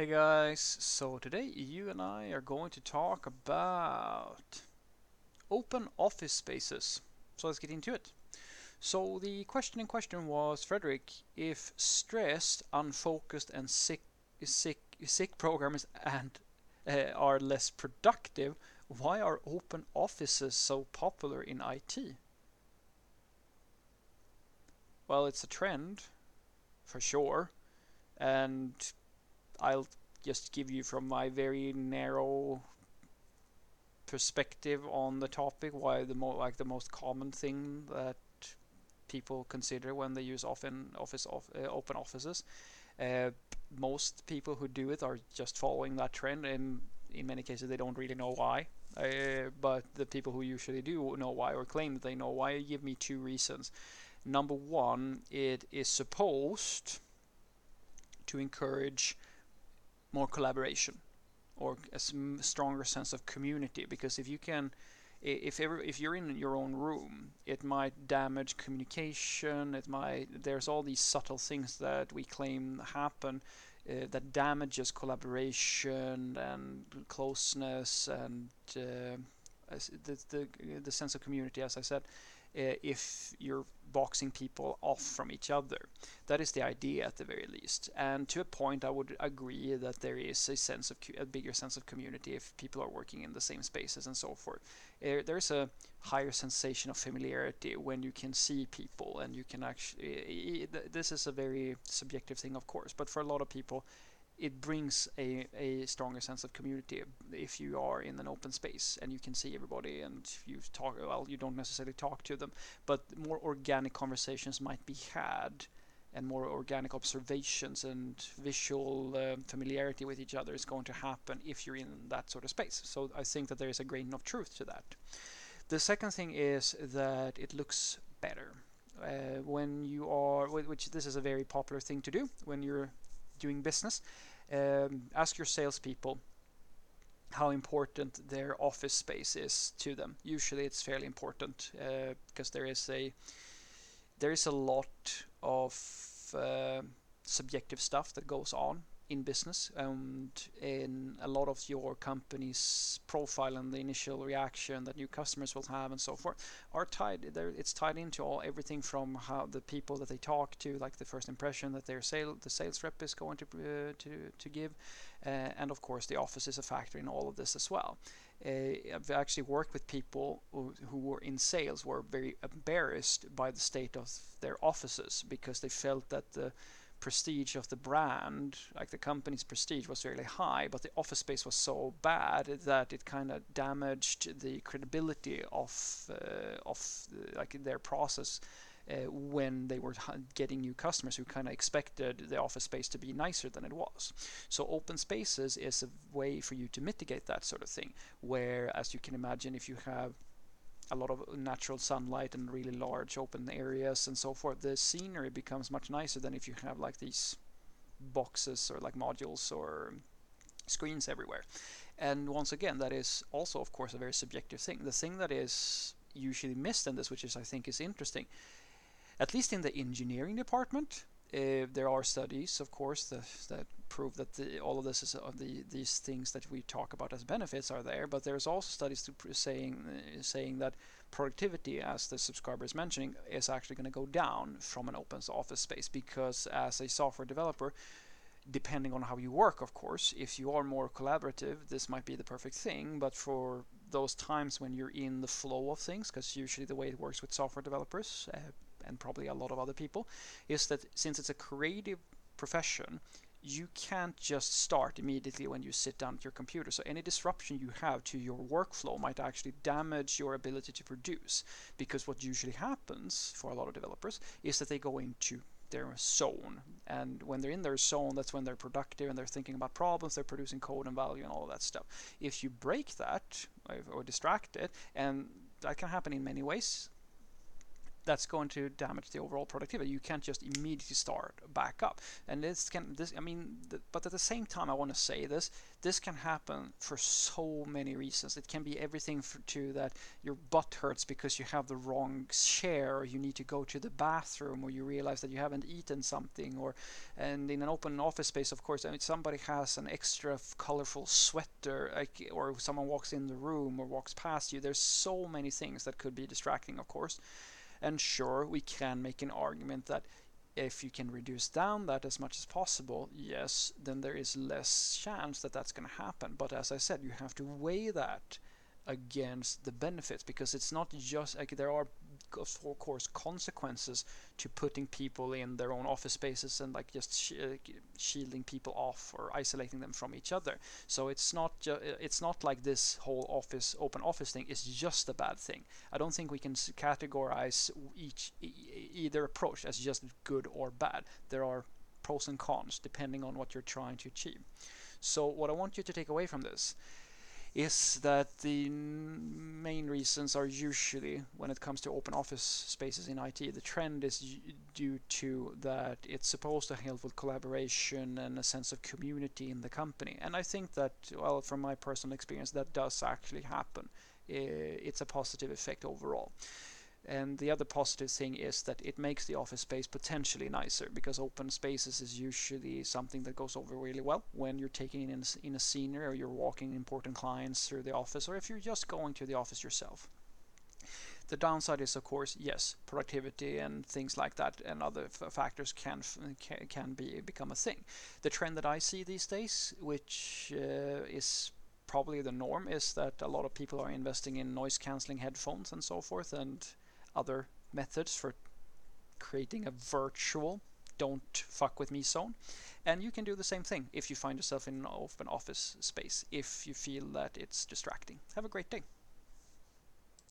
Hey guys, so today you and I are going to talk about open office spaces. So let's get into it. So the question in question was, Frederick, if stressed, unfocused, and sick sick sick programmers and uh, are less productive, why are open offices so popular in IT? Well, it's a trend, for sure, and I'll just give you from my very narrow perspective on the topic why the mo- like the most common thing that people consider when they use often office of, uh, open offices. Uh, most people who do it are just following that trend, and in many cases they don't really know why. Uh, but the people who usually do know why or claim that they know why give me two reasons. Number one, it is supposed to encourage more collaboration or a stronger sense of community because if you can if ever if you're in your own room it might damage communication it might there's all these subtle things that we claim happen uh, that damages collaboration and closeness and uh, the, the the sense of community as i said Eh, if you're boxing people off from each other. That is the idea at the very least. And to a point, I would agree that there is a sense of a bigger sense of community if people are working in the same spaces and so forth. Eh, uh, there's a higher sensation of familiarity when you can see people and you can actually. Eh, this is a very subjective thing, of course, but for a lot of people, it brings a, a stronger sense of community if you are in an open space and you can see everybody and you talk well you don't necessarily talk to them but more organic conversations might be had and more organic observations and visual uh, familiarity with each other is going to happen if you're in that sort of space. So i think that there is a grain of truth to that. The second thing is that it looks better uh, when you are which this is a very popular thing to do when you're doing business um, ask your salespeople how important their office space is to them. Usually, it's fairly important uh, because there is a there is a lot of uh, subjective stuff that goes on in business and in a lot of your company's profile and the initial reaction that new customers will have and so forth are tied there it's tied into all everything from how the people that they talk to like the first impression that their sale the sales rep is going to uh, to to give uh, and of course the office is a factor in all of this as well. Uh, I've actually worked with people who, who, were in sales were very embarrassed by the state of their offices because they felt that the prestige of the brand, like the company's prestige, was really high, but the office space was so bad that it kind of damaged the credibility of uh, of the, like their process. Uh, when they were getting new customers who kind of expected the office space to be nicer than it was. So open spaces is a way for you to mitigate that sort of thing. Where, as you can imagine, if you have a lot of natural sunlight and really large open areas and so forth, the scenery becomes much nicer than if you have like these boxes or like modules or screens everywhere. And once again, that is also, of course, a very subjective thing. The thing that is usually missed in this, which is I think is interesting, at least in the engineering department, uh, there are studies, of course, that, that prove that the, all of this is uh, the these things that we talk about as benefits are there. But there's also studies saying uh, saying that productivity, as the subscriber is mentioning, is actually going to go down from an open office space because as a software developer, depending on how you work, of course, if you are more collaborative, this might be the perfect thing. But for those times when you're in the flow of things, because usually the way it works with software developers. And probably a lot of other people, is that since it's a creative profession, you can't just start immediately when you sit down at your computer. So any disruption you have to your workflow might actually damage your ability to produce. Because what usually happens for a lot of developers is that they go into their zone. And when they're in their zone, that's when they're productive and they're thinking about problems, they're producing code and value and all that stuff. If you break that or distract it, and that can happen in many ways, that's going to damage the overall productivity. You can't just immediately start back up. And this can this I mean, but at the same time, I want to say this: this can happen for so many reasons. It can be everything for, to that your butt hurts because you have the wrong chair, or you need to go to the bathroom, or you realize that you haven't eaten something, or and in an open office space, of course, I mean, somebody has an extra colorful sweater, like, or someone walks in the room or walks past you. There's so many things that could be distracting, of course. And sure, we can make an argument that if you can reduce down that as much as possible, yes, then there is less chance that that's going to happen. But as I said, you have to weigh that against the benefits because it's not just like there are of course consequences to putting people in their own office spaces and like just sh- uh, shielding people off or isolating them from each other. So it's not ju- uh, it's not like this whole office open office thing is just a bad thing. I don't think we can categorize each e- either approach as just good or bad. There are pros and cons depending on what you're trying to achieve. So what i want you to take away from this is that the main reasons are usually when it comes to open office spaces in IT, the trend is due to that it's supposed to help with collaboration and a sense of community in the company. And I think that, well, from my personal experience, that does actually happen. It's a positive effect overall. And the other positive thing is that it makes the office space potentially nicer because open spaces is usually something that goes over really well when you're taking in in a scenery or you're walking important clients through the office or if you're just going to the office yourself. The downside is, of course, yes, productivity and things like that, and other factors can can be become a thing. The trend that I see these days, which uh, is probably the norm, is that a lot of people are investing in noise cancelling headphones and so forth, and other methods for creating a virtual don't fuck with me zone. And you can do the same thing if you find yourself in an open office space if you feel that it's distracting. Have a great day.